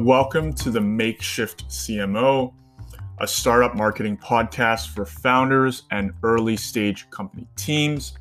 Welcome to the Makeshift CMO, a startup marketing podcast for founders and early stage company teams.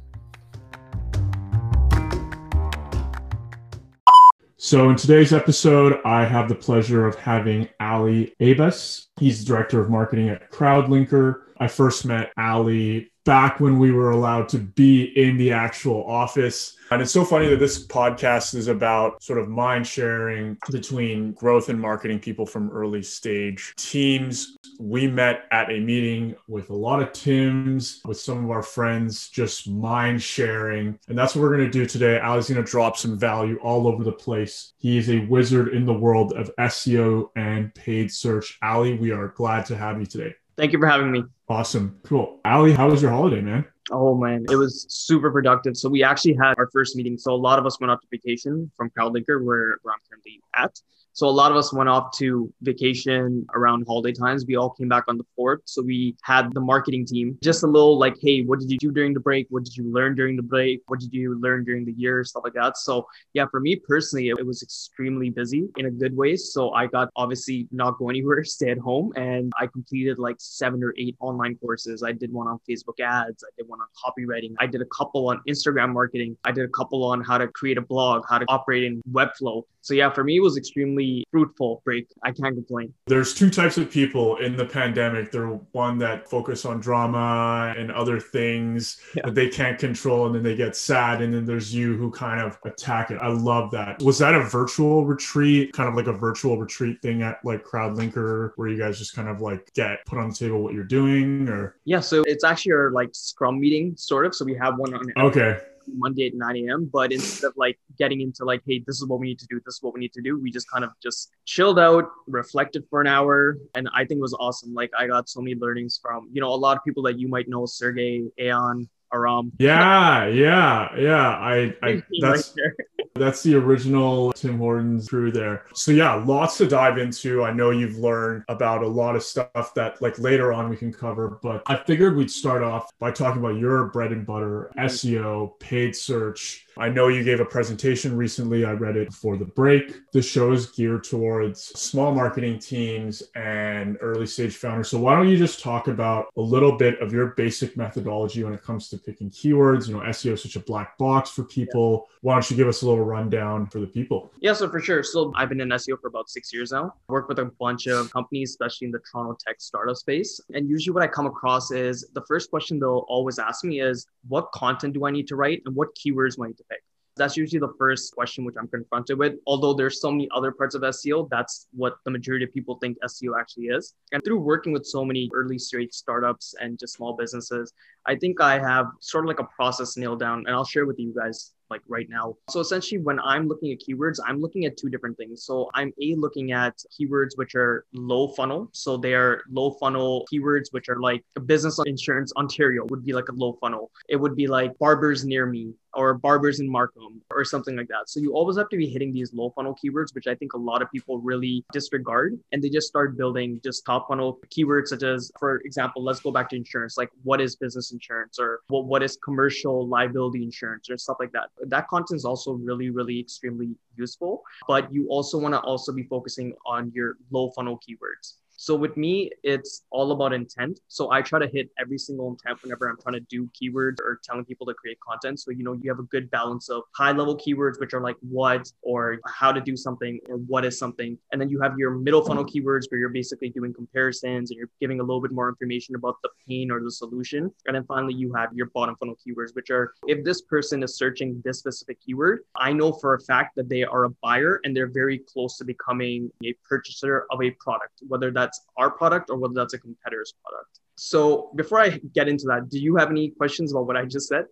So, in today's episode, I have the pleasure of having Ali Abbas. He's the director of marketing at Crowdlinker. I first met Ali back when we were allowed to be in the actual office. And it's so funny that this podcast is about sort of mind sharing between growth and marketing people from early stage teams. We met at a meeting with a lot of Tims, with some of our friends, just mind sharing. And that's what we're going to do today. Ali's going to drop some value all over the place. He is a wizard in the world of SEO and paid search. Ali, we are glad to have you today. Thank you for having me. Awesome. Cool. Ali, how was your holiday, man? Oh man, it was super productive. So we actually had our first meeting. So a lot of us went out to vacation from Crowdlinker, where, where I'm currently at. So a lot of us went off to vacation around holiday times. We all came back on the fourth. So we had the marketing team just a little like, hey, what did you do during the break? What did you learn during the break? What did you learn during the year? Stuff like that. So yeah, for me personally, it, was extremely busy in a good way. So I got obviously not go anywhere, stay at home, and I completed like seven or eight online courses. I did one on Facebook ads. I did one on copywriting. I did a couple on Instagram marketing. I did a couple on how to create a blog, how to operate in Webflow. So yeah, for me, it was extremely fruitful break. I can't complain. There's two types of people in the pandemic. There are one that focus on drama and other things yeah. that they can't control, and then they get sad. And then there's you who kind of attack it. I love that. Was that a virtual retreat, kind of like a virtual retreat thing at like Crowdlinker, where you guys just kind of like get put on the table what you're doing, or? Yeah, so it's actually our like Scrum meeting, sort of. So we have one on. Okay Monday at 9 a.m. But instead of like getting into like, hey, this is what we need to do, this is what we need to do, we just kind of just chilled out, reflected for an hour. And I think it was awesome. Like I got so many learnings from, you know, a lot of people that you might know, Sergey, Aon, Aram. Yeah, yeah, yeah. I, I that's that's the original Tim Hortons crew there. So yeah, lots to dive into. I know you've learned about a lot of stuff that like later on we can cover, but I figured we'd start off by talking about your bread and butter, SEO, paid search, I know you gave a presentation recently. I read it before the break. The show is geared towards small marketing teams and early stage founders. So why don't you just talk about a little bit of your basic methodology when it comes to picking keywords? You know, SEO is such a black box for people. Why don't you give us a little rundown for the people? Yeah, so for sure. So I've been in SEO for about six years now. I Work with a bunch of companies, especially in the Toronto tech startup space. And usually what I come across is the first question they'll always ask me is what content do I need to write and what keywords do I need to? That's usually the first question which I'm confronted with. Although there's so many other parts of SEO, that's what the majority of people think SEO actually is. And through working with so many early stage startups and just small businesses, I think I have sort of like a process nailed down, and I'll share with you guys like right now. So essentially, when I'm looking at keywords, I'm looking at two different things. So I'm a looking at keywords which are low funnel. So they are low funnel keywords which are like business insurance Ontario would be like a low funnel. It would be like barbers near me or barbers in Markham or something like that. So you always have to be hitting these low funnel keywords, which I think a lot of people really disregard. And they just start building just top funnel keywords, such as, for example, let's go back to insurance. Like, what is business insurance or what, what is commercial liability insurance or stuff like that? that content is also really, really extremely useful. But you also want to also be focusing on your low funnel keywords. So with me, it's all about intent. So I try to hit every single intent whenever I'm trying to do keywords or telling people to create content. So, you know, you have a good balance of high level keywords, which are like what or how to do something or what is something. And then you have your middle funnel keywords where you're basically doing comparisons and you're giving a little bit more information about the pain or the solution. And then finally, you have your bottom funnel keywords, which are if this person is searching this specific keyword, I know for a fact that they are a buyer and they're very close to becoming a purchaser of a product, whether that's that's our product or whether that's a competitor's product. So before I get into that, do you have any questions about what I just said?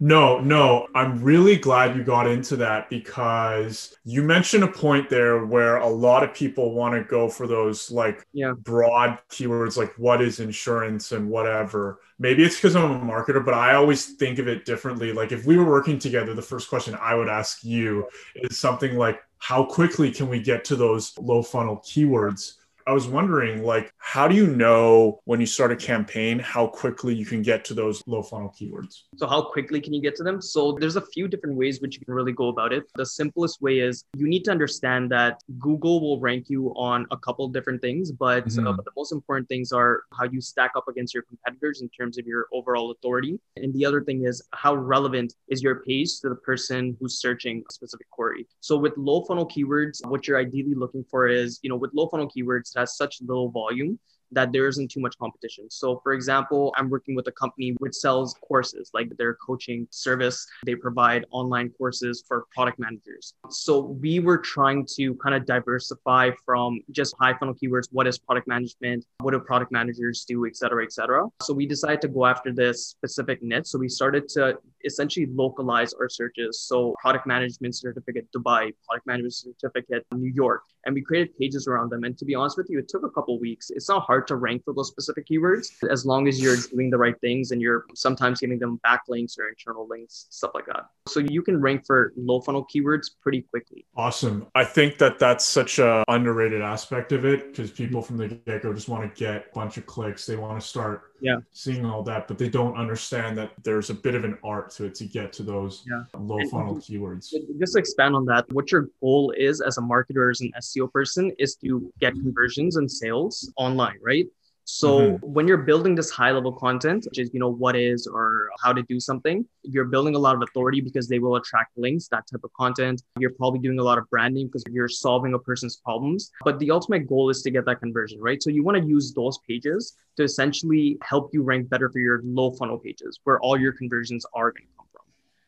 No, no. I'm really glad you got into that because you mentioned a point there where a lot of people want to go for those like yeah. broad keywords like what is insurance and whatever. Maybe it's because I'm a marketer, but I always think of it differently. Like if we were working together, the first question I would ask you is something like how quickly can we get to those low funnel keywords? I was wondering, like, how do you know when you start a campaign how quickly you can get to those low funnel keywords? So, how quickly can you get to them? So, there's a few different ways which you can really go about it. The simplest way is you need to understand that Google will rank you on a couple different things, but, mm-hmm. uh, but the most important things are how you stack up against your competitors in terms of your overall authority. And the other thing is how relevant is your page to the person who's searching a specific query. So, with low funnel keywords, what you're ideally looking for is, you know, with low funnel keywords, it has such low volume that there isn't too much competition. So, for example, I'm working with a company which sells courses, like their coaching service. They provide online courses for product managers. So, we were trying to kind of diversify from just high funnel keywords. What is product management? What do product managers do, et cetera, et cetera. So, we decided to go after this specific niche. So, we started to essentially localize our searches. So, product management certificate Dubai, product management certificate New York. And we created pages around them. And to be honest with you, it took a couple weeks. It's not hard to rank for those specific keywords as long as you're doing the right things and you're sometimes giving them backlinks or internal links, stuff like that. So you can rank for low funnel keywords pretty quickly. Awesome. I think that that's such a underrated aspect of it because people from the get go just want to get a bunch of clicks. They want to start yeah. seeing all that, but they don't understand that there's a bit of an art to it to get to those yeah. low funnel and keywords. Just expand on that, what your goal is as a marketer, as an SEO person, is to get conversions and sales online, right? So mm-hmm. when you're building this high level content, which is, you know, what is or how to do something, you're building a lot of authority because they will attract links, that type of content. You're probably doing a lot of branding because you're solving a person's problems. But the ultimate goal is to get that conversion, right? So you want to use those pages to essentially help you rank better for your low funnel pages where all your conversions are going to come.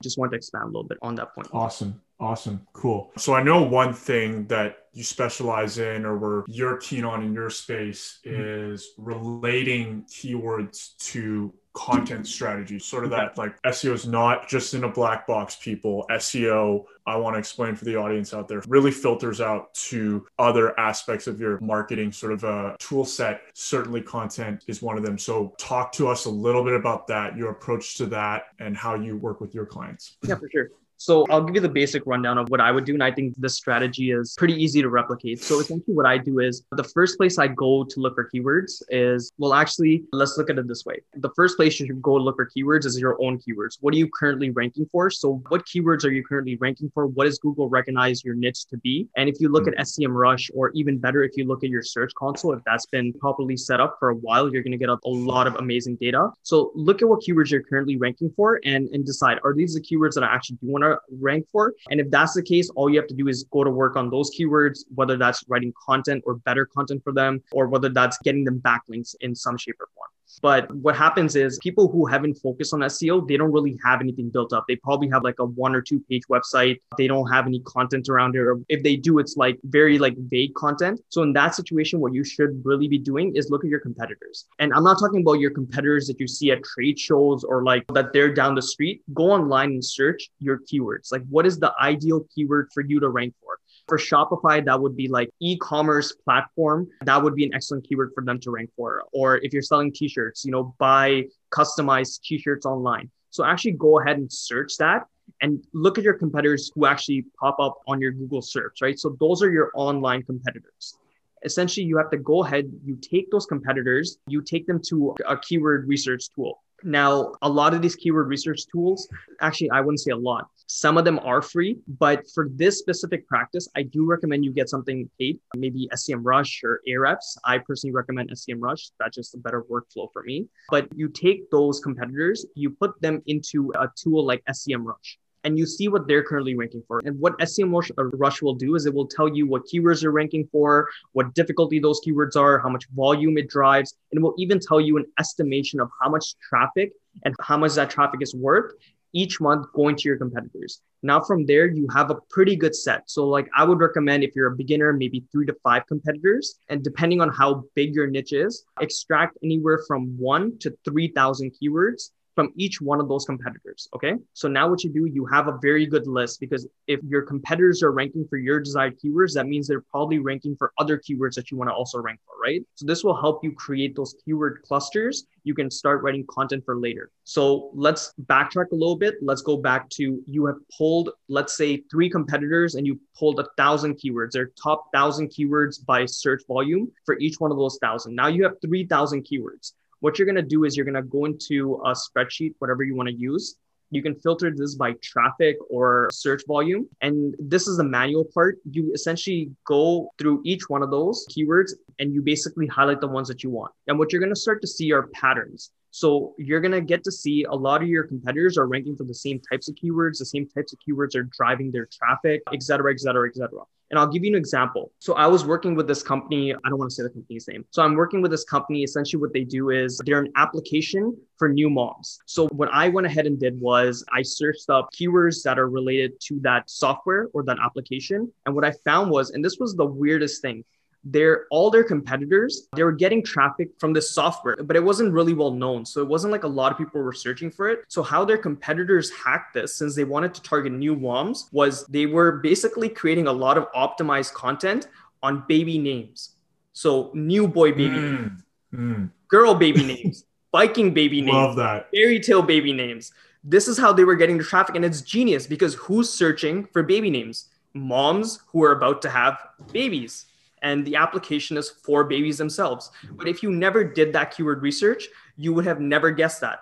Just want to expand a little bit on that point. Awesome. Awesome. Cool. So I know one thing that you specialize in or where you're keen on in your space mm-hmm. is relating keywords to content strategy sort of that like seo is not just in a black box people. Seo i want to explain for the audience out there really filters out to other aspects of your marketing sort of a tool set. Certainly content is one of them. So talk to us a little bit about that your approach to that and how you work with your clients. Yeah for sure so I'll give you the basic rundown of what I would do. And I think this strategy is pretty easy to replicate. So essentially what I do is the first place I go to look for keywords is, well, actually, let's look at it this way. The first place you should go look for keywords is your own keywords. What are you currently ranking for? So what keywords are you currently ranking for? What does Google recognize your niche to be? And if you look at SEMrush, or even better, if you look at your search console, if that's been properly set up for a while, you're going to get a, a lot of amazing data. So look at what keywords you're currently ranking for and, and decide, are these the keywords that I actually do want to rank for. And if that's the case, all you have to do is go to work on those keywords, whether that's writing content or better content for them, or whether that's getting them backlinks in some shape or form. But what happens is people who haven't focused on SEO, they don't really have anything built up. They probably have like a one or two page website. They don't have any content around it. Or if they do, it's like very like vague content. So in that situation, what you should really be doing is look at your competitors. And I'm not talking about your competitors that you see at trade shows or like that they're down the street. Go online and search your keywords. Like what is the ideal keyword for you to rank for? For Shopify, that would be like e-commerce platform. That would be an excellent keyword for them to rank for. Or if you're selling t-shirts, you know, buy customized t-shirts online. So actually go ahead and search that and look at your competitors who actually pop up on your Google search, right? So those are your online competitors. Essentially, you have to go ahead, you take those competitors, you take them to a keyword research tool. Now, a lot of these keyword research tools, actually, I wouldn't say a lot. Some of them are free, but for this specific practice, I do recommend you get something paid, maybe SEMrush or Ahrefs. I personally recommend SEMrush. That's just a better workflow for me. But you take those competitors, you put them into a tool like SEMrush and you see what they're currently ranking for. And what SEMrush uh, will do is it will tell you what keywords they're ranking for, what difficulty those keywords are, how much volume it drives, and it will even tell you an estimation of how much traffic and how much that traffic is worth each month going to your competitors. Now, from there, you have a pretty good set. So, like, I would recommend if you're a beginner, maybe three to five competitors. And depending on how big your niche is, extract anywhere from one to 3,000 keywords from each one of those competitors. Okay. So now what you do, you have a very good list because if your competitors are ranking for your desired keywords, that means they're probably ranking for other keywords that you want to also rank for, right? So this will help you create those keyword clusters. You can start writing content for later. So let's backtrack a little bit. Let's go back to you have pulled, let's say, three competitors and you pulled a thousand keywords. They're top thousand keywords by search volume for each one of those thousand. Now you have 3,000 keywords what you're going to do is you're going to go into a spreadsheet, whatever you want to use. You can filter this by traffic or search volume. And this is the manual part. You essentially go through each one of those keywords and you basically highlight the ones that you want. And what you're going to start to see are patterns. So you're going to get to see a lot of your competitors are ranking for the same types of keywords, the same types of keywords are driving their traffic, et cetera, et cetera, et cetera. And I'll give you an example. So I was working with this company. I don't want to say the company's name. So I'm working with this company. Essentially, what they do is they're an application for new moms. So what I went ahead and did was I searched up keywords that are related to that software or that application. And what I found was, and this was the weirdest thing, their all their competitors they were getting traffic from this software but it wasn't really well known. So it wasn't like a lot of people were searching for it. So how their competitors hacked this since they wanted to target new moms was they were basically creating a lot of optimized content on baby names. So new boy baby mm, names, mm. girl baby names biking baby names love that. fairy tale baby names. This is how they were getting the traffic and it's genius because who's searching for baby names? Moms who are about to have babies and the application is for babies themselves. But if you never did that keyword research, you would have never guessed that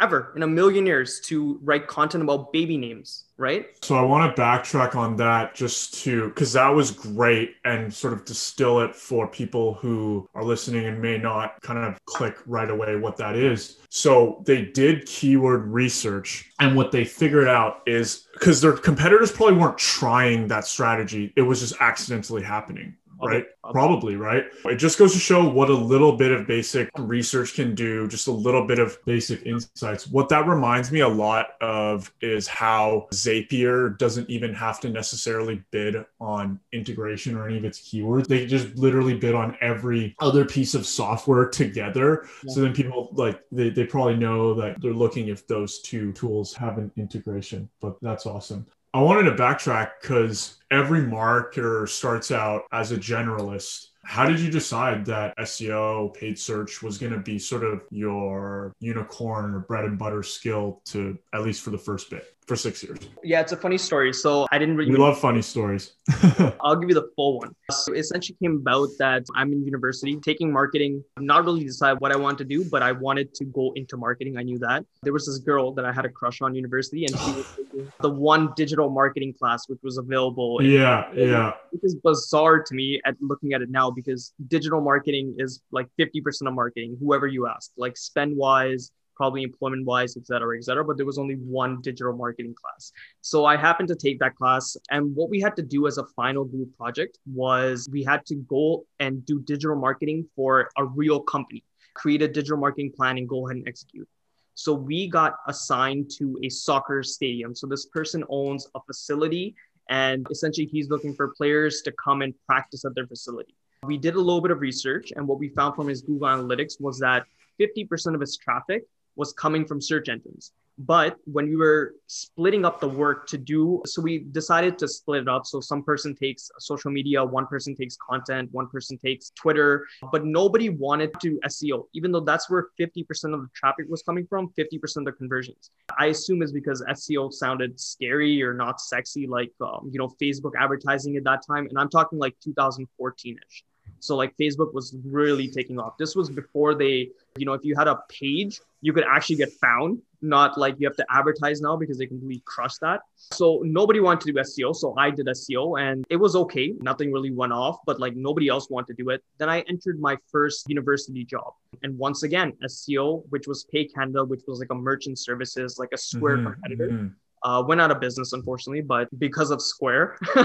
ever in a million years to write content about baby names, right? So I want to backtrack on that just to because that was great and sort of distill it for people who are listening and may not kind of click right away what that is. So they did keyword research and what they figured out is because their competitors probably weren't trying that strategy, it was just accidentally happening right? Probably, right? It just goes to show what a little bit of basic research can do, just a little bit of basic insights. What that reminds me a lot of is how Zapier doesn't even have to necessarily bid on integration or any of its keywords. They just literally bid on every other piece of software together. Yeah. So then people like they, they probably know that they're looking if those two tools have an integration, but that's awesome. I wanted to backtrack because every marketer starts out as a generalist. How did you decide that SEO, paid search was going to be sort of your unicorn or bread and butter skill to at least for the first bit? For six years. Yeah, it's a funny story. So I didn't really. We love funny stories. I'll give you the full one. So it essentially came about that I'm in university taking marketing. I'm not really decide what I want to do, but I wanted to go into marketing. I knew that there was this girl that I had a crush on university, and she was the one digital marketing class which was available. Yeah, yeah. Which is bizarre to me at looking at it now because digital marketing is like 50% of marketing. Whoever you ask, like spend wise probably employment wise, et cetera, et cetera. But there was only one digital marketing class. So I happened to take that class. And what we had to do as a final group project was we had to go and do digital marketing for a real company, create a digital marketing plan and go ahead and execute. So we got assigned to a soccer stadium. So this person owns a facility and essentially he's looking for players to come and practice at their facility. We did a little bit of research and what we found from his Google Analytics was that 50% of his traffic was coming from search engines. But when we were splitting up the work to do, so we decided to split it up. So some person takes social media, one person takes content, one person takes Twitter, but nobody wanted to SEO, even though that's where 50% of the traffic was coming from, 50% of the conversions. I assume is because SEO sounded scary or not sexy, like, um, you know, Facebook advertising at that time. And I'm talking like 2014 ish. So like Facebook was really taking off. This was before they, you know, if you had a page, you could actually get found, not like you have to advertise now because they completely crushed that. So nobody wanted to do SEO. So I did SEO and it was okay. Nothing really went off, but like nobody else wanted to do it. Then I entered my first university job. And once again, SEO, which was Pay Canada, which was like a merchant services, like a Square mm-hmm, competitor. Mm-hmm. Uh, went out of business, unfortunately, but because of Square.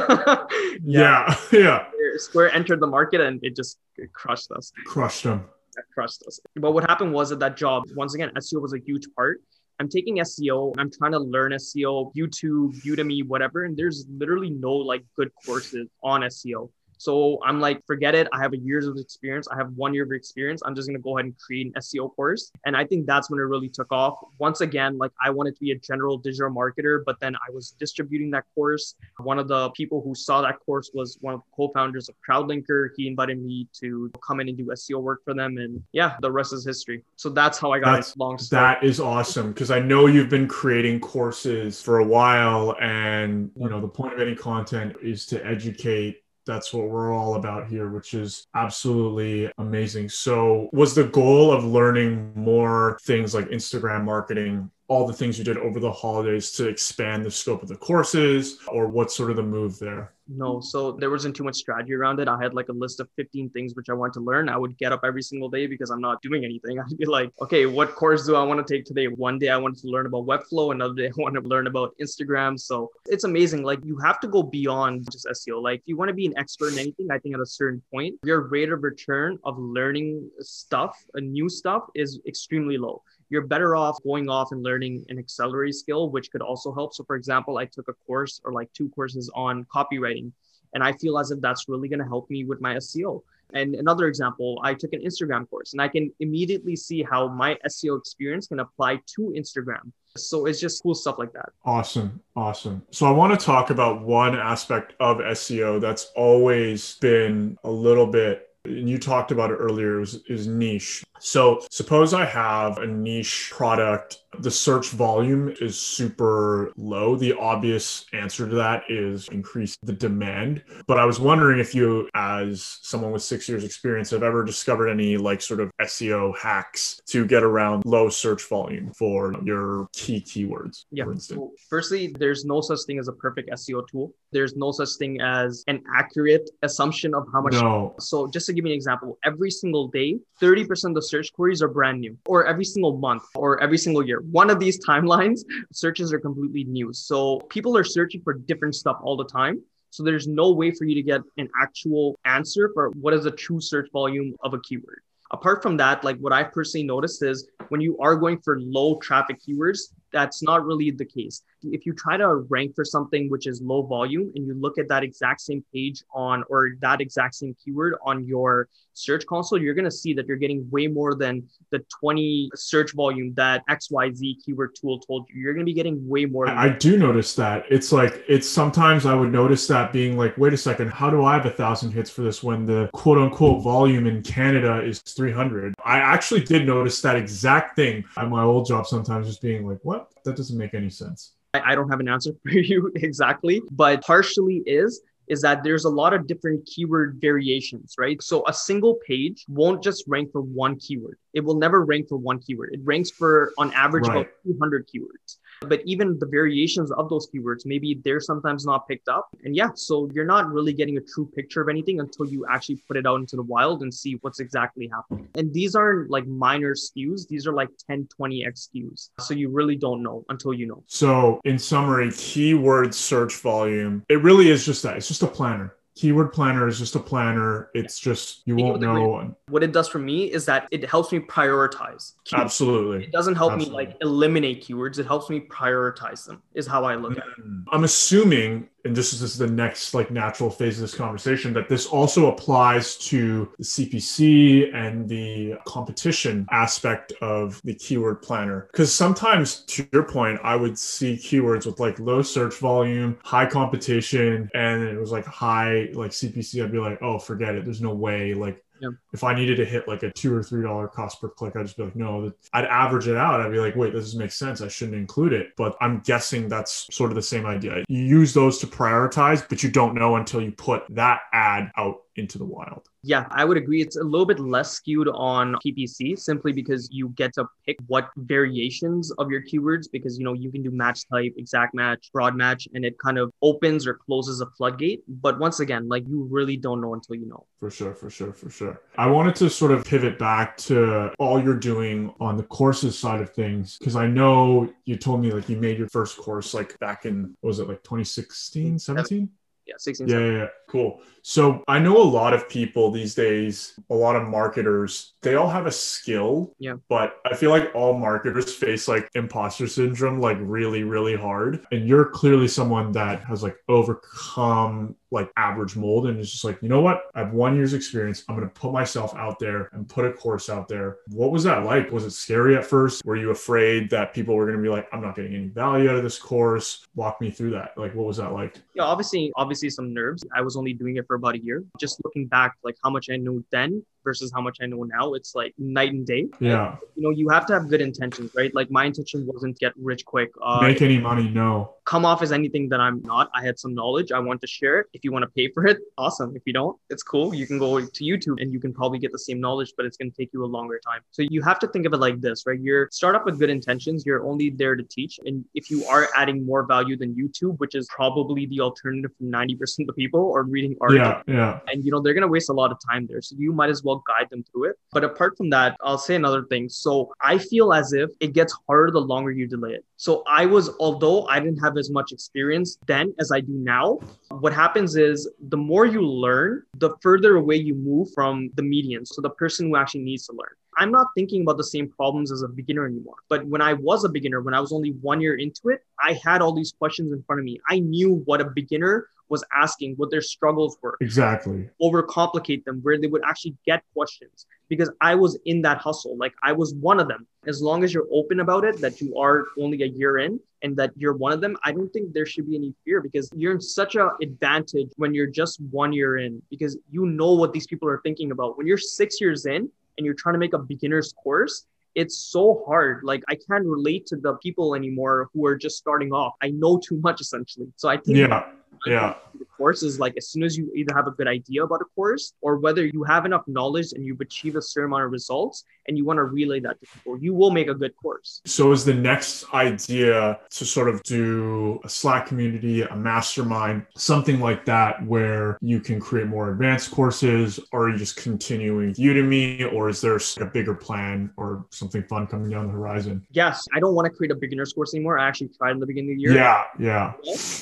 yeah, yeah. Square entered the market and it just crushed us. Crushed them. crushed us. But what happened was that that job, once again, SEO was a huge part. I'm taking SEO, I'm trying to learn SEO, YouTube, Udemy, whatever, and there's literally no like good courses on SEO. So I'm like, forget it. I have a years of experience. I have one year of experience. I'm just going to go ahead and create an SEO course. And I think that's when it really took off. Once again, like I wanted to be a general digital marketer, but then I was distributing that course. One of the people who saw that course was one of the co-founders of Crowdlinker. He invited me to come in and do SEO work for them. And yeah, the rest is history. So that's how I got That's- long story. That is awesome because I know you've been creating courses for a while, and you know the point of any content is to educate. That's what we're all about here, which is absolutely amazing. So, was the goal of learning more things like Instagram marketing, all the things you did over the holidays to expand the scope of the courses, or what's sort of the move there? No, so there wasn't too much strategy around it. I had like a list of 15 things which I wanted to learn. I would get up every single day because I'm not doing anything. I'd be like, okay, what course do I want to take today? One day I wanted to learn about Webflow, another day I want to learn about Instagram. So it's amazing. Like you have to go beyond just SEO. Like if you want to be an expert in anything, I think at a certain point, your rate of return of learning stuff, a new stuff is extremely low you're better off going off and learning an accelerated skill, which could also help. So, for example, I took a course or like two courses on copywriting, and I feel as if that's really going to help me with my SEO. And another example, I took an Instagram course and I can immediately see how my SEO experience can apply to Instagram. So it's just cool stuff like that. Awesome. Awesome. So I want to talk about one aspect of SEO that's always been a little bit and you talked about it earlier is, is niche. So suppose i have a niche product the search volume is super low the obvious answer to that is increase the demand but i was wondering if you as someone with six years experience have ever discovered any like sort of seo hacks to get around low search volume for your key keywords Yeah. for instance So firstly, there's no such thing as a perfect SEO tool. There's no such thing as an accurate assumption of how much no So just to give you an example, every single day, 30% of the search queries are brand new, or every single month, or every single year. One of these timelines, searches are completely new. So people are searching for different stuff all the time. So there's no way for you to get an actual answer for what is the true search volume of a keyword. Apart from that, like what I personally noticed is when you are going for low traffic keywords, that's not really the case. If you try to rank for something which is low volume and you look at that exact same page on or that exact same keyword on your search console, you're going to see that you're getting way more than the 20 search volume that XYZ keyword tool told you. You're going to be getting way more. than I I do notice that. It's like it's sometimes I would notice that being like, wait a second, how do I have a thousand hits for this when the quote unquote volume in Canada is 300? I actually did notice that exact thing at my old job sometimes just being like, what? That doesn't make any sense. I don't have an answer for you exactly, but partially is is that there's a lot of different keyword variations, right? So a single page won't just rank for one keyword. It will never rank for one keyword. It ranks for on average about 200 keywords. But even the variations of those keywords, maybe they're sometimes not picked up. And yeah, so you're not really getting a true picture of anything until you actually put it out into the wild and see what's exactly happening. And these aren't like minor skews, these are like 10, 20x skews. So you really don't know until you know. So, in summary, keyword search volume, it really is just that. It's just a planner. Keyword planner is just a planner. It's just, you won't know. What it does for me is that it helps me prioritize. keywords. Absolutely. It doesn't help Absolutely. me like eliminate keywords. It helps me prioritize them. Is how I look at it. Hmm. I'm assuming, and this is, this is the next like natural phase of this conversation, that this also applies to the CPC and the competition aspect of the keyword planner. Because sometimes, to your point, I would see keywords with like low search volume, high competition, and it was like high like CPC. I'd be like, oh, forget it. There's no way. Like Yeah. if I needed to hit like a two or three dollar cost per click, I'd just be like, no, I'd average it out. I'd be like, wait, this doesn't make sense. I shouldn't include it. But I'm guessing that's sort of the same idea. You use those to prioritize, but you don't know until you put that ad out into the wild. Yeah, I would agree. It's a little bit less skewed on PPC simply because you get to pick what variations of your keywords because you know you can do match type, exact match, broad match, and it kind of opens or closes a floodgate. But once again, like you really don't know until you know. For sure, for sure, for sure. I wanted to sort of pivot back to all you're doing on the courses side of things because I know you told me like you made your first course like back in what was it like 2016, 17? Yeah, 16. Yeah, yeah, yeah. Cool. So I know a lot of people these days, a lot of marketers, they all have a skill. Yeah. But I feel like all marketers face like imposter syndrome like really, really hard. And you're clearly someone that has like overcome like average mold and it's just like, you know what? I have one year's experience. I'm gonna put myself out there and put a course out there. What was that like? Was it scary at first? Were you afraid that people were gonna be like, I'm not getting any value out of this course? Walk me through that. Like what was that like? Yeah, obviously, obviously some nerves. I was only doing it for about a year. Just looking back, like how much I knew then versus how much I know now, it's like night and day. Yeah. You know, you have to have good intentions, right? Like my intention wasn't get rich quick. Uh, Make any money, no. come off as anything that I'm not. I had some knowledge. I want to share it. If you want to pay for it, awesome. If you don't, it's cool. You can go to YouTube and you can probably get the same knowledge, but it's going to take you a longer time. So you have to think of it like this, right? You're start up with good intentions. You're only there to teach. And if you are adding more value than YouTube, which is probably the alternative for 90% of the people or reading articles, Yeah, yeah. and you know they're going to waste a lot of time there so you might as well guide them through it. But apart from that i'll say another thing. So i feel as if it gets harder the longer you delay it. So i was although i didn't have as much experience then as i do now what happens is the more you learn the further away you move from the median. So the person who actually needs to learn I'm not thinking about the same problems as a beginner anymore. But when I was a beginner, when I was only one year into it, I had all these questions in front of me. I knew what a beginner was asking, what their struggles were, Exactly. overcomplicate them, where they would actually get questions because I was in that hustle. Like I was one of them. As long as you're open about it, that you are only a year in and that you're one of them, I don't think there should be any fear because you're in such an advantage when you're just one year in because you know what these people are thinking about. When you're six years in and you're trying to make a beginner's course, it's so hard. Like I can't relate to the people anymore who are just starting off. I know too much essentially. So I think Yeah. Yeah. The course is like as soon as you either have a good idea about a course or whether you have enough knowledge and you've achieved a certain amount of results and you want to relay that to people, you will make a good course. So is the next idea to sort of do a Slack community, a mastermind, something like that, where you can create more advanced courses, or are you just continuing Udemy, or is there a bigger plan or something fun coming down the horizon? Yes, I don't want to create a beginner's course anymore. I actually tried in the beginning of the year. Yeah, yeah,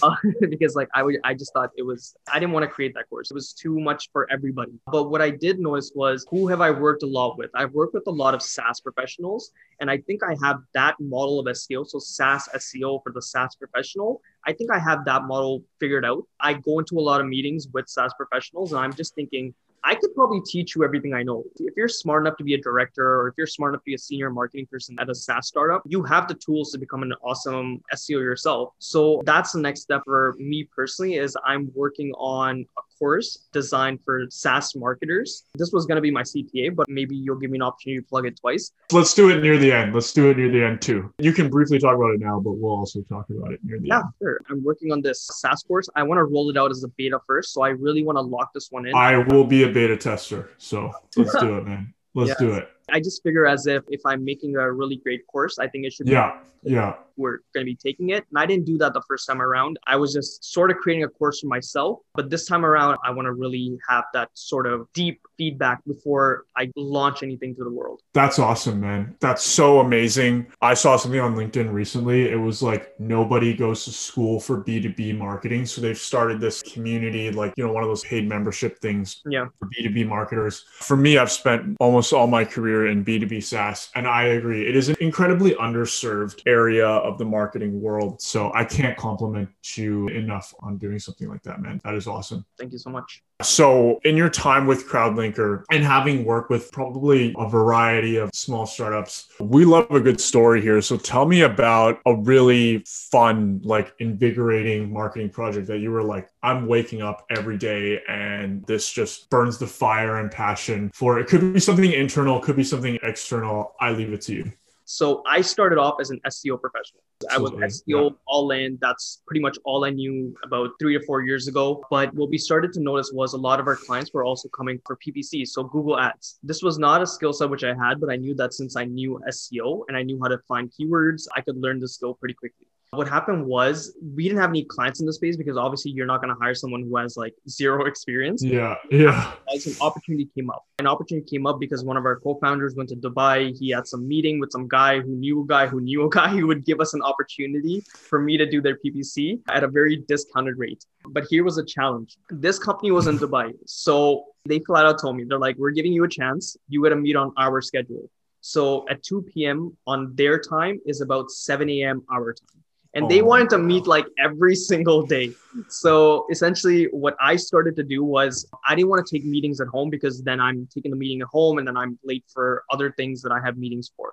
uh, because like I would I just thought it was I didn't want to create that course. It was too much for everybody. But what I did notice was who have I worked a lot with? I've worked with a lot of SaaS professionals, and I think I have that model of SEO. So SaaS SEO for the SaaS professional. I think I have that model figured out. I go into a lot of meetings with SaaS professionals, and I'm just thinking. I could probably teach you everything I know. If you're smart enough to be a director or if you're smart enough to be a senior marketing person at a SaaS startup, you have the tools to become an awesome SEO yourself. So that's the next step for me personally is I'm working on a course designed for SaaS marketers. This was going to be my CTA, but maybe you'll give me an opportunity to plug it twice. Let's do it near the end. Let's do it near the end too. You can briefly talk about it now, but we'll also talk about it near the Yeah, end. Yeah, sure. I'm working on this SaaS course. I want to roll it out as a beta first. So I really want to lock this one in. I will be a beta tester, so let's do it, man. Let's Yes. do it. I just figure as if if I'm making a really great course, I think it should be Yeah, yeah. We're going to be taking it. And I didn't do that the first time around. I was just sort of creating a course for myself. But this time around, I want to really have that sort of deep feedback before I launch anything to the world. That's awesome, man. That's so amazing. I saw something on LinkedIn recently. It was like nobody goes to school for B2B marketing. So they've started this community, like, you know, one of those paid membership things Yeah. for B2B marketers. For me, I've spent almost all my career in B2B SaaS, and I agree. It is an incredibly underserved area of the marketing world. So I can't compliment you enough on doing something like that, man. That is awesome. Thank you so much. So, in your time with CrowdLinker and having worked with probably a variety of small startups, we love a good story here. So, tell me about a really fun, like invigorating marketing project that you were like, I'm waking up every day and this just burns the fire and passion for it. Could be something internal, could be something external. I leave it to you. So I started off as an SEO professional. I was SEO all in. That's pretty much all I knew about three to four years ago. But what we started to notice was a lot of our clients were also coming for PPC, so Google Ads. This was not a skill set which I had, but I knew that since I knew SEO and I knew how to find keywords, I could learn the skill pretty quickly. What happened was we didn't have any clients in the space because obviously you're not going to hire someone who has like zero experience. Yeah. Yeah. As an opportunity came up, an opportunity came up because one of our co-founders went to Dubai. He had some meeting with some guy who knew a guy who knew a guy who would give us an opportunity for me to do their PPC at a very discounted rate. But here was a challenge. This company was in Dubai. So they flat out told me, they're like, we're giving you a chance. You got to meet on our schedule. So at 2 p.m. on their time is about 7 a.m. our time. And oh, they wanted to meet like every single day. So essentially, what I started to do was I didn't want to take meetings at home because then I'm taking the meeting at home and then I'm late for other things that I have meetings for.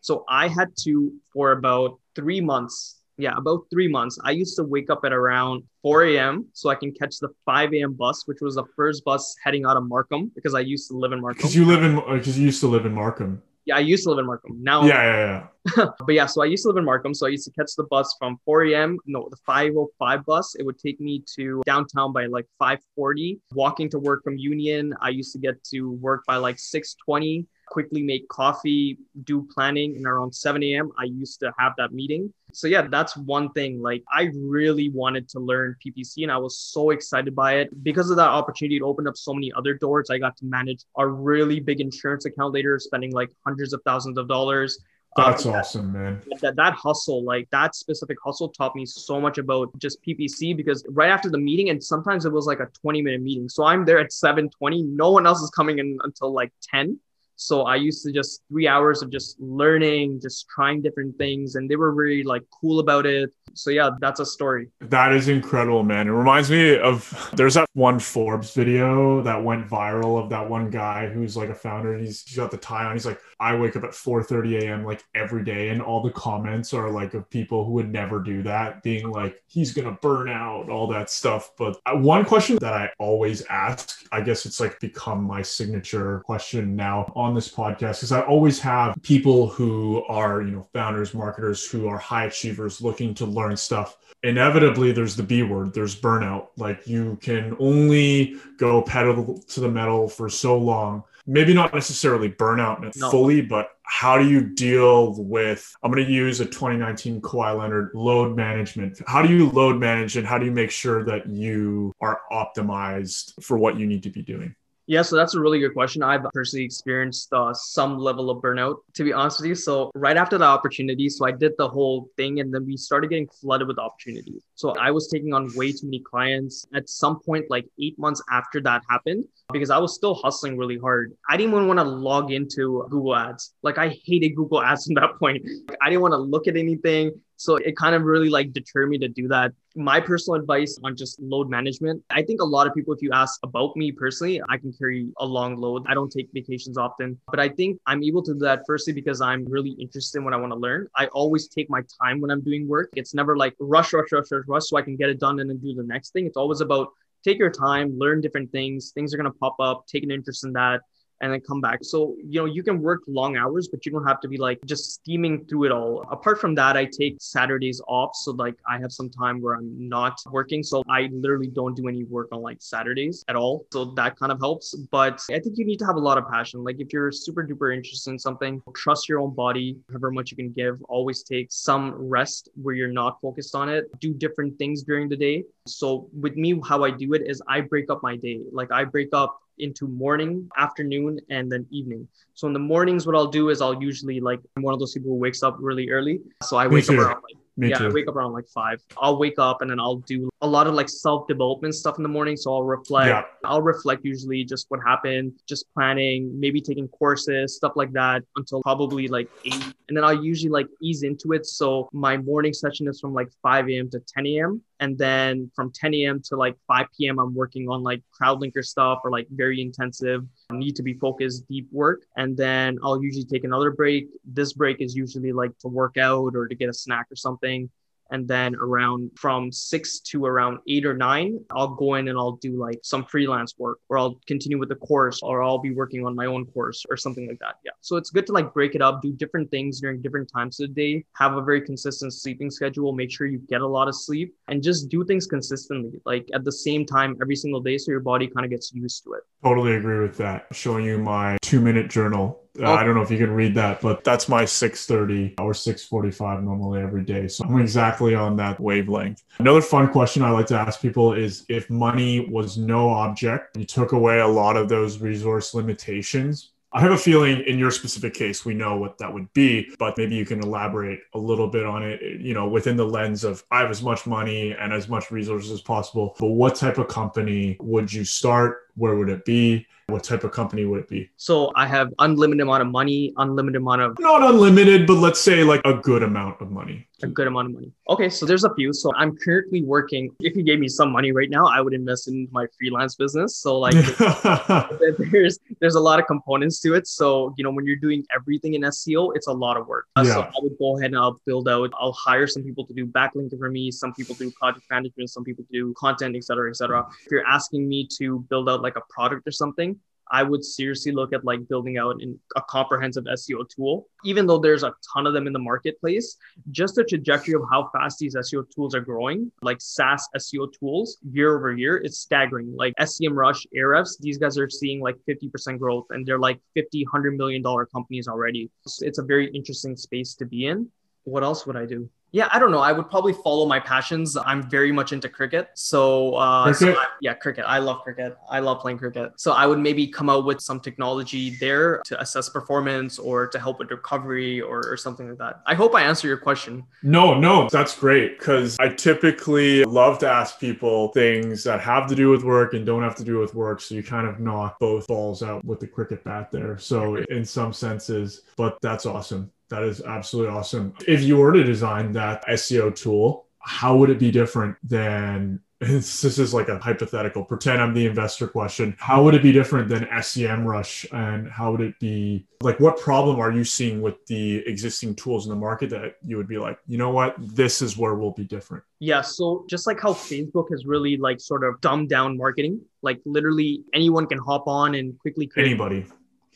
So I had to, for about three months, yeah, about three months, I used to wake up at around 4 a.m. so I can catch the 5 a.m. bus, which was the first bus heading out of Markham because I used to live in Markham. Because you live in, uh, because you used to live in Markham. I used to live in Markham. Now, yeah, yeah, yeah. but yeah, so I used to live in Markham. So I used to catch the bus from 4 a.m. No, the 505 bus. It would take me to downtown by like 540. Walking to work from Union, I used to get to work by like 620 quickly make coffee, do planning, and around 7 a.m., I used to have that meeting. So, yeah, that's one thing. Like, I really wanted to learn PPC and I was so excited by it. Because of that opportunity, it opened up so many other doors. I got to manage a really big insurance account later, spending like hundreds of thousands of dollars. That's um, awesome, man. That, that hustle, like that specific hustle, taught me so much about just PPC because right after the meeting, and sometimes it was like a 20 minute meeting. So I'm there at 7:20. No one else is coming in until like 10. So I used to just three hours of just learning, just trying different things, and they were really like cool about it. So yeah, that's a story. That is incredible, man. It reminds me of there's that one Forbes video that went viral of that one guy who's like a founder and he's, he's got the tie on. He's like, I wake up at 4:30 a.m. like every day, and all the comments are like of people who would never do that, being like, he's gonna burn out, all that stuff. But uh, one question that I always ask, I guess it's like become my signature question now on this podcast, because I always have people who are, you know, founders, marketers who are high achievers looking to learn learn stuff. Inevitably there's the b word there's burnout. Like you can only go pedal to the metal for so long. Maybe not necessarily burnout no. fully but how do you deal with i'm going to use a 2019 Kawhi Leonard load management. How do you load manage and how do you make sure that you are optimized for what you need to be doing yeah, so that's a really good question. I've personally experienced uh, some level of burnout, to be honest with you. So, right after the opportunity, so I did the whole thing and then we started getting flooded with opportunities. So, I was taking on way too many clients. At some point, like eight months after that happened, because I was still hustling really hard. I didn't even want to log into Google Ads. Like, I hated Google Ads at that point. I didn't want to look at anything. So it kind of really like deterred me to do that. My personal advice on just load management. I think a lot of people, if you ask about me personally, I can carry a long load. I don't take vacations often, but I think I'm able to do that firstly because I'm really interested in what I want to learn. I always take my time when I'm doing work. It's never like rush, rush, rush, rush, rush, so I can get it done and then do the next thing. It's always about take your time, learn different things. Things are going to pop up, take an interest in that and then come back. So, you know, you can work long hours, but you don't have to be like just steaming through it all. Apart from that, I take Saturdays off. So, like, I have some time where I'm not working. So, I literally don't do any work on like Saturdays at all. So, that kind of helps. But I think you need to have a lot of passion. Like, if you're super duper interested in something, trust your own body, however much you can give. Always take some rest where you're not focused on it. Do different things during the day. So, with me, how I do it is I break up my day. Like, I break up into morning, afternoon, and then evening. So in the mornings, what I'll do is I'll usually like I'm one of those people who wakes up really early. So I wake up around like me yeah, too. I wake up around like five. I'll wake up and then I'll do a lot of like self development stuff in the morning. So I'll reflect. Yeah. I'll reflect usually just what happened, just planning, maybe taking courses, stuff like that until probably like eight. And then I'll usually like ease into it. So my morning session is from like 5 a.m. to 10 a.m. And then from 10 a.m. to like 5 p.m., I'm working on like CrowdLinker stuff or like very intensive, need to be focused, deep work. And then I'll usually take another break. This break is usually like to work out or to get a snack or something and then around from six to around eight or nine i'll go in and i'll do like some freelance work or i'll continue with the course or i'll be working on my own course or something like that yeah. So it's good to like break it up do different things during different times of the day have a very consistent sleeping schedule make sure you get a lot of sleep and just do things consistently like at the same time every single day so your body kind of gets used to it totally agree with that showing you my two minute journal Uh, I don't know if you can read that, but that's my 6:30 or 6:45 normally every day. So I'm exactly on that wavelength. Another fun question I like to ask people is if money was no object, you took away a lot of those resource limitations, I have a feeling in your specific case, we know what that would be, but maybe you can elaborate a little bit on it, you know, within the lens of I have as much money and as much resources as possible. But what type of company would you start? Where would it be? What type of company would it be? So I have unlimited amount of money, unlimited amount of not unlimited, but let's say like a good amount of money. A good amount of money. Okay, so there's a few. So I'm currently working. If you gave me some money right now, I would invest in my freelance business. So like there's there's a lot of components to it. So you know when you're doing everything in SEO, it's a lot of work. Uh, yeah. So I would go ahead and I'll build out. I'll hire some people to do backlinking for me. Some people do project management. Some people do content, etc., etc. If you're asking me to build out like a product or something, I would seriously look at like building out a comprehensive SEO tool. Even though there's a ton of them in the marketplace, just the trajectory of how fast these SEO tools are growing, like SaaS SEO tools year over year, it's staggering. Like SEMrush, Ahrefs, these guys are seeing like 50% growth and they're like 50, 100 million dollar companies already. So it's a very interesting space to be in. What else would I do? Yeah, I don't know. I would probably follow my passions. I'm very much into cricket. So, uh, so I, yeah, cricket. I love cricket. I love playing cricket. So I would maybe come out with some technology there to assess performance or to help with recovery or, or something like that. I hope I answer your question. No, no, that's great because I typically love to ask people things that have to do with work and don't have to do with work. So you kind of knock both balls out with the cricket bat there. So in some senses, but that's awesome. That is absolutely awesome. If you were to design that SEO tool, how would it be different than this is like a hypothetical pretend i'm the investor question. How would it be different than Semrush? And how would it be like what problem are you seeing with the existing tools in the market that you would be like you know what? This is where we'll be different. Yeah so just like how facebook has really like sort of dumbed down marketing like literally anyone can hop on and quickly create anybody.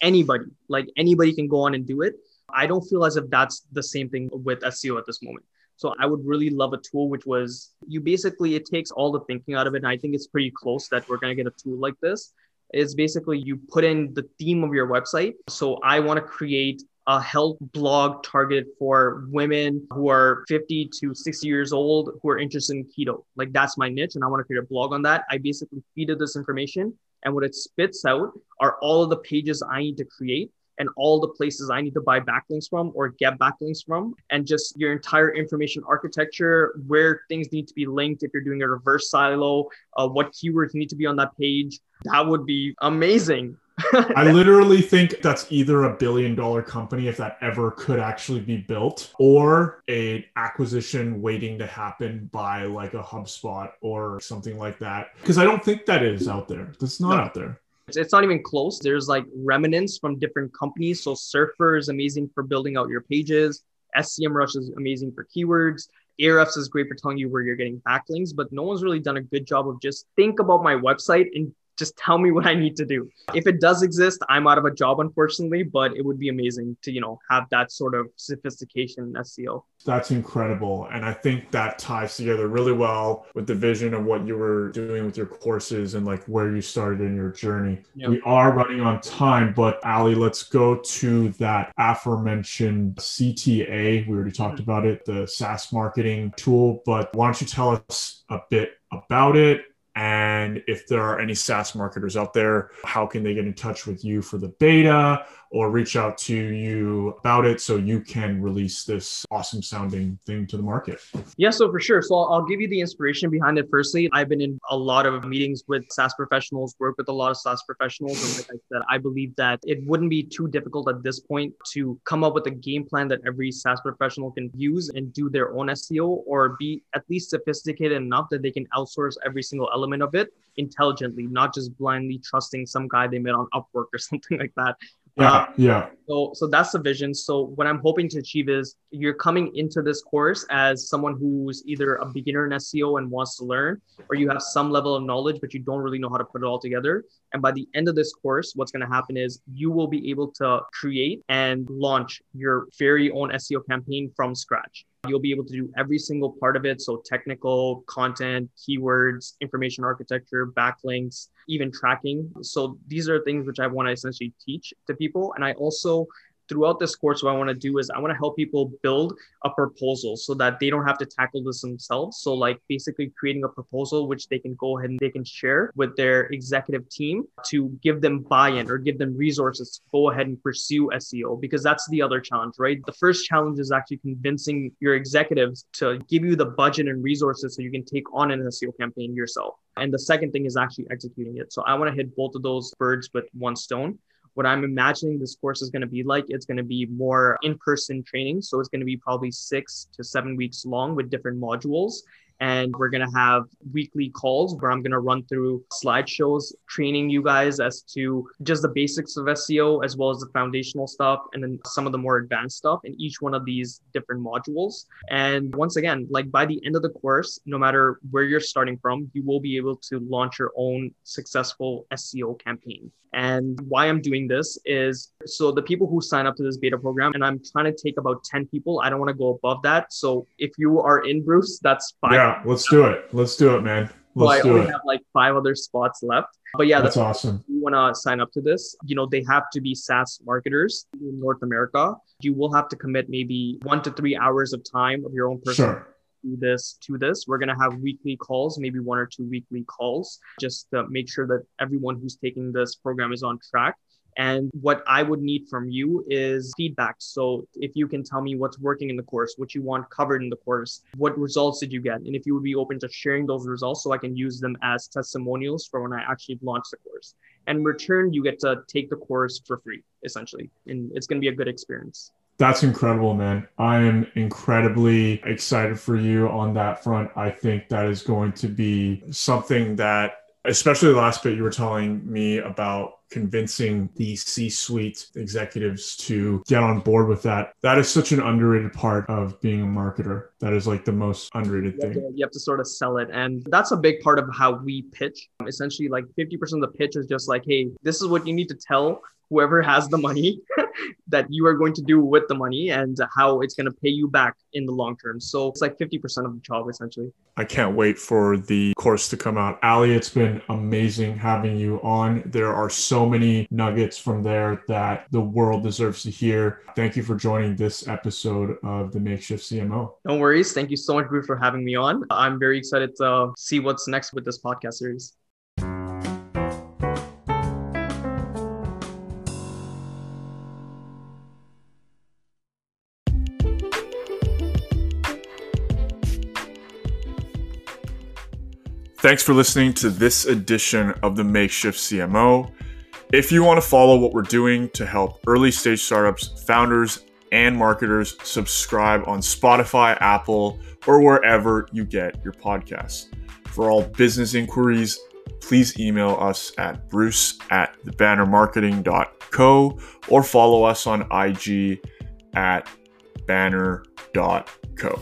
Anybody. Like anybody can go on and do it I don't feel as if that's the same thing with SEO at this moment. So I would really love a tool which was you basically it takes all the thinking out of it. And I think it's pretty close that we're gonna get a tool like this. Is basically you put in the theme of your website. So I want to create a health blog targeted for women who are 50 to 60 years old who are interested in keto. Like that's my niche, and I want to create a blog on that. I basically feed it this information, and what it spits out are all of the pages I need to create and all the places I need to buy backlinks from or get backlinks from, and just your entire information architecture, where things need to be linked, if you're doing a reverse silo, uh, what keywords need to be on that page. That would be amazing. I literally think that's either a billion dollar company if that ever could actually be built or a acquisition waiting to happen by like a HubSpot or something like that because I don't think that is out there. That's not no. out there. It's not even close. There's like remnants from different companies. So Surfer is amazing for building out your pages. Semrush is amazing for keywords. Ahrefs is great for telling you where you're getting backlinks, but no one's really done a good job of just think about my website and just tell me what I need to do. If it does exist, I'm out of a job, unfortunately, but it would be amazing to, you know, have that sort of sophistication in SEO. That's incredible. And I think that ties together really well with the vision of what you were doing with your courses and like where you started in your journey. Yep. We are running on time, but Ali, let's go to that aforementioned CTA. We already talked mm-hmm. about it, the SaaS marketing tool, but why don't you tell us a bit about it and if there are any SaaS marketers out there, how can they get in touch with you for the beta or reach out to you about it so you can release this awesome sounding thing to the market? Yeah, so for sure. So I'll give you the inspiration behind it. Firstly, I've been in a lot of meetings with SaaS professionals, work with a lot of SaaS professionals. And like I said, I believe that it wouldn't be too difficult at this point to come up with a game plan that every SaaS professional can use and do their own SEO or be at least sophisticated enough that they can outsource every single element of it intelligently, not just blindly trusting some guy they met on Upwork or something like that. Yeah, uh, yeah. So, so that's the vision. So, what I'm hoping to achieve is you're coming into this course as someone who's either a beginner in SEO and wants to learn, or you have some level of knowledge but you don't really know how to put it all together. And by the end of this course, what's going to happen is you will be able to create and launch your very own SEO campaign from scratch You'll be able to do every single part of it. So, technical, content, keywords, information architecture, backlinks, even tracking. So, these are things which I want to essentially teach to people. And I also throughout this course, what I want to do is I want to help people build a proposal so that they don't have to tackle this themselves. So, like basically creating a proposal which they can go ahead and they can share with their executive team to give them buy in or give them resources to go ahead and pursue SEO because that's the other challenge, right? The first challenge is actually convincing your executives to give you the budget and resources so you can take on an SEO campaign yourself. And the second thing is actually executing it. So, I want to hit both of those birds with one stone what I'm imagining this course is going to be like, it's going to be more in person training. So it's going to be probably six to seven weeks long with different modules. And we're going to have weekly calls where I'm going to run through slideshows, training you guys as to just the basics of SEO, as well as the foundational stuff, and then some of the more advanced stuff in each one of these different modules. And once again, like by the end of the course, no matter where you're starting from, you will be able to launch your own successful SEO campaign. And why I'm doing this is so the people who sign up to this beta program, and I'm trying to take about 10 people. I don't want to go above that. So if you are in Bruce, that's fine. Yeah, let's do it. Let's do it, man. Let's so I only it. have like five other spots left. But yeah, that's awesome. you want to sign up to this, you know, they have to be SaaS marketers in North America. You will have to commit maybe one to three hours of time of your own personal sure to this to this we're going to have weekly calls maybe one or two weekly calls just to make sure that everyone who's taking this program is on track and what I would need from you is feedback. So if you can tell me what's working in the course, what you want covered in the course, what results did you get? And if you would be open to sharing those results so I can use them as testimonials for when I actually launch the course. And in return, you get to take the course for free, essentially. And it's going to be a good experience. That's incredible, man. I am incredibly excited for you on that front. I think that is going to be something that especially the last bit you were telling me about convincing the C suite executives to get on board with that. That is such an underrated part of being a marketer. That is like the most underrated you thing. To, you have to sort of sell it. And that's a big part of how we pitch. Essentially, like 50% of the pitch is just like, hey, this is what you need to tell whoever has the money that you are going to do with the money and how it's going to pay you back in the long term. So it's like 50% of the job essentially. I can't wait for the course to come out. Ali, it's been amazing having you on. There are so many nuggets from there that the world deserves to hear. Thank you for joining this episode of the Makeshift CMO. No worries. Thank you so much, Bruce, for having me on. I'm very excited to see what's next with this podcast series. Thanks for listening to this edition of the Makeshift CMO. If you want to follow what we're doing to help early stage startups, founders, and marketers, subscribe on Spotify, Apple, or wherever you get your podcasts. For all business inquiries, please email us at bruce at thebannermarketing.co or follow us on IG at banner.co.